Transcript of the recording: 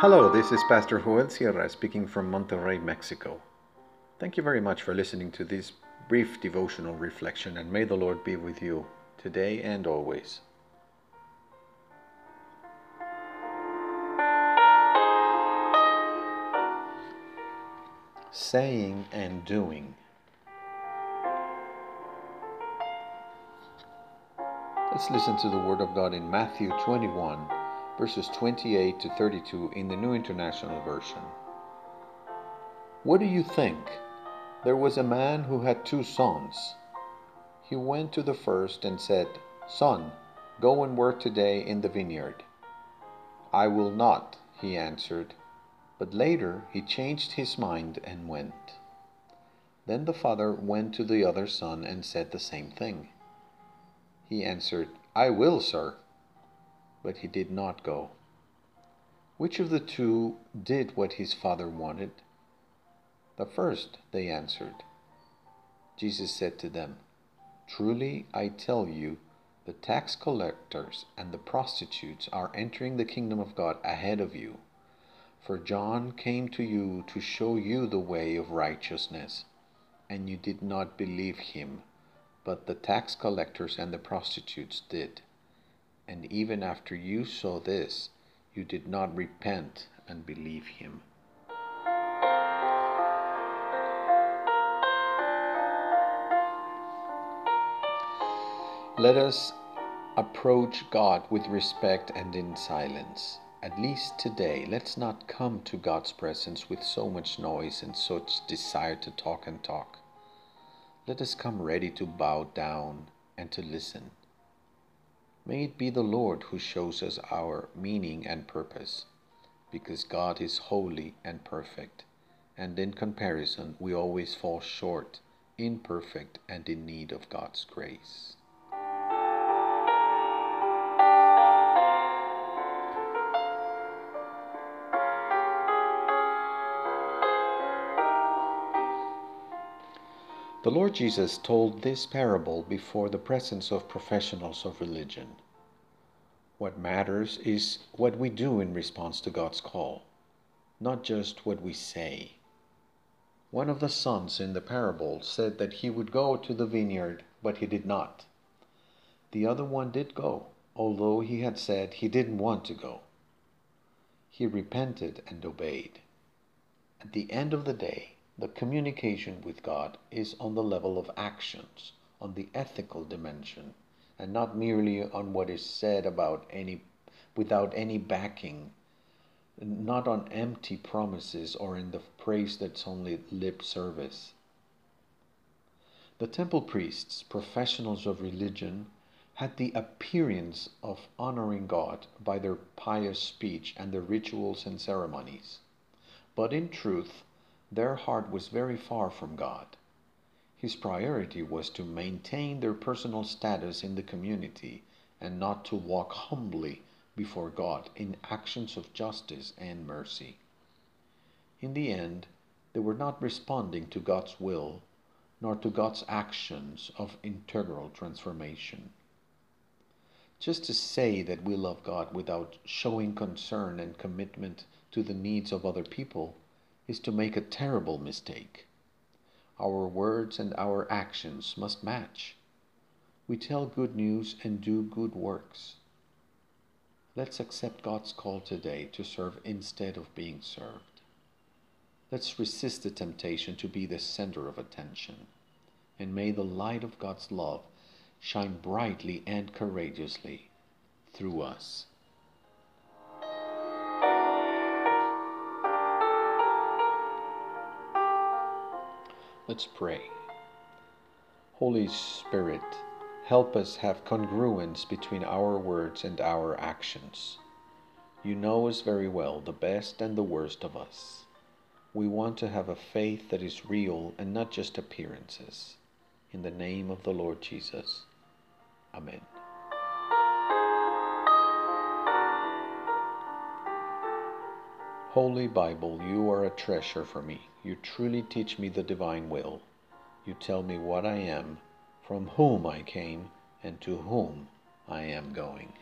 Hello, this is Pastor Joel Sierra speaking from Monterrey, Mexico. Thank you very much for listening to this brief devotional reflection, and may the Lord be with you today and always. Saying and doing. Let's listen to the Word of God in Matthew 21 verses 28 to 32 in the New International Version. What do you think? There was a man who had two sons. He went to the first and said, Son, go and work today in the vineyard. I will not, he answered. But later he changed his mind and went. Then the father went to the other son and said the same thing. He answered, I will, sir but he did not go. Which of the two did what his father wanted? The first, they answered. Jesus said to them, Truly I tell you, the tax collectors and the prostitutes are entering the kingdom of God ahead of you. For John came to you to show you the way of righteousness, and you did not believe him, but the tax collectors and the prostitutes did. And even after you saw this, you did not repent and believe him. Let us approach God with respect and in silence. At least today, let's not come to God's presence with so much noise and such desire to talk and talk. Let us come ready to bow down and to listen. May it be the Lord who shows us our meaning and purpose, because God is holy and perfect, and in comparison we always fall short, imperfect, and in need of God's grace. The Lord Jesus told this parable before the presence of professionals of religion. What matters is what we do in response to God's call, not just what we say. One of the sons in the parable said that he would go to the vineyard, but he did not. The other one did go, although he had said he didn't want to go. He repented and obeyed. At the end of the day, the communication with God is on the level of actions, on the ethical dimension, and not merely on what is said about any without any backing, not on empty promises or in the praise that's only lip service. The temple priests, professionals of religion, had the appearance of honoring God by their pious speech and their rituals and ceremonies. But in truth, their heart was very far from God. His priority was to maintain their personal status in the community and not to walk humbly before God in actions of justice and mercy. In the end, they were not responding to God's will nor to God's actions of integral transformation. Just to say that we love God without showing concern and commitment to the needs of other people is to make a terrible mistake. Our words and our actions must match. We tell good news and do good works. Let's accept God's call today to serve instead of being served. Let's resist the temptation to be the center of attention. And may the light of God's love shine brightly and courageously through us. Let's pray. Holy Spirit, help us have congruence between our words and our actions. You know us very well, the best and the worst of us. We want to have a faith that is real and not just appearances. In the name of the Lord Jesus. Amen. Holy Bible, you are a treasure for me. You truly teach me the divine will. You tell me what I am, from whom I came, and to whom I am going.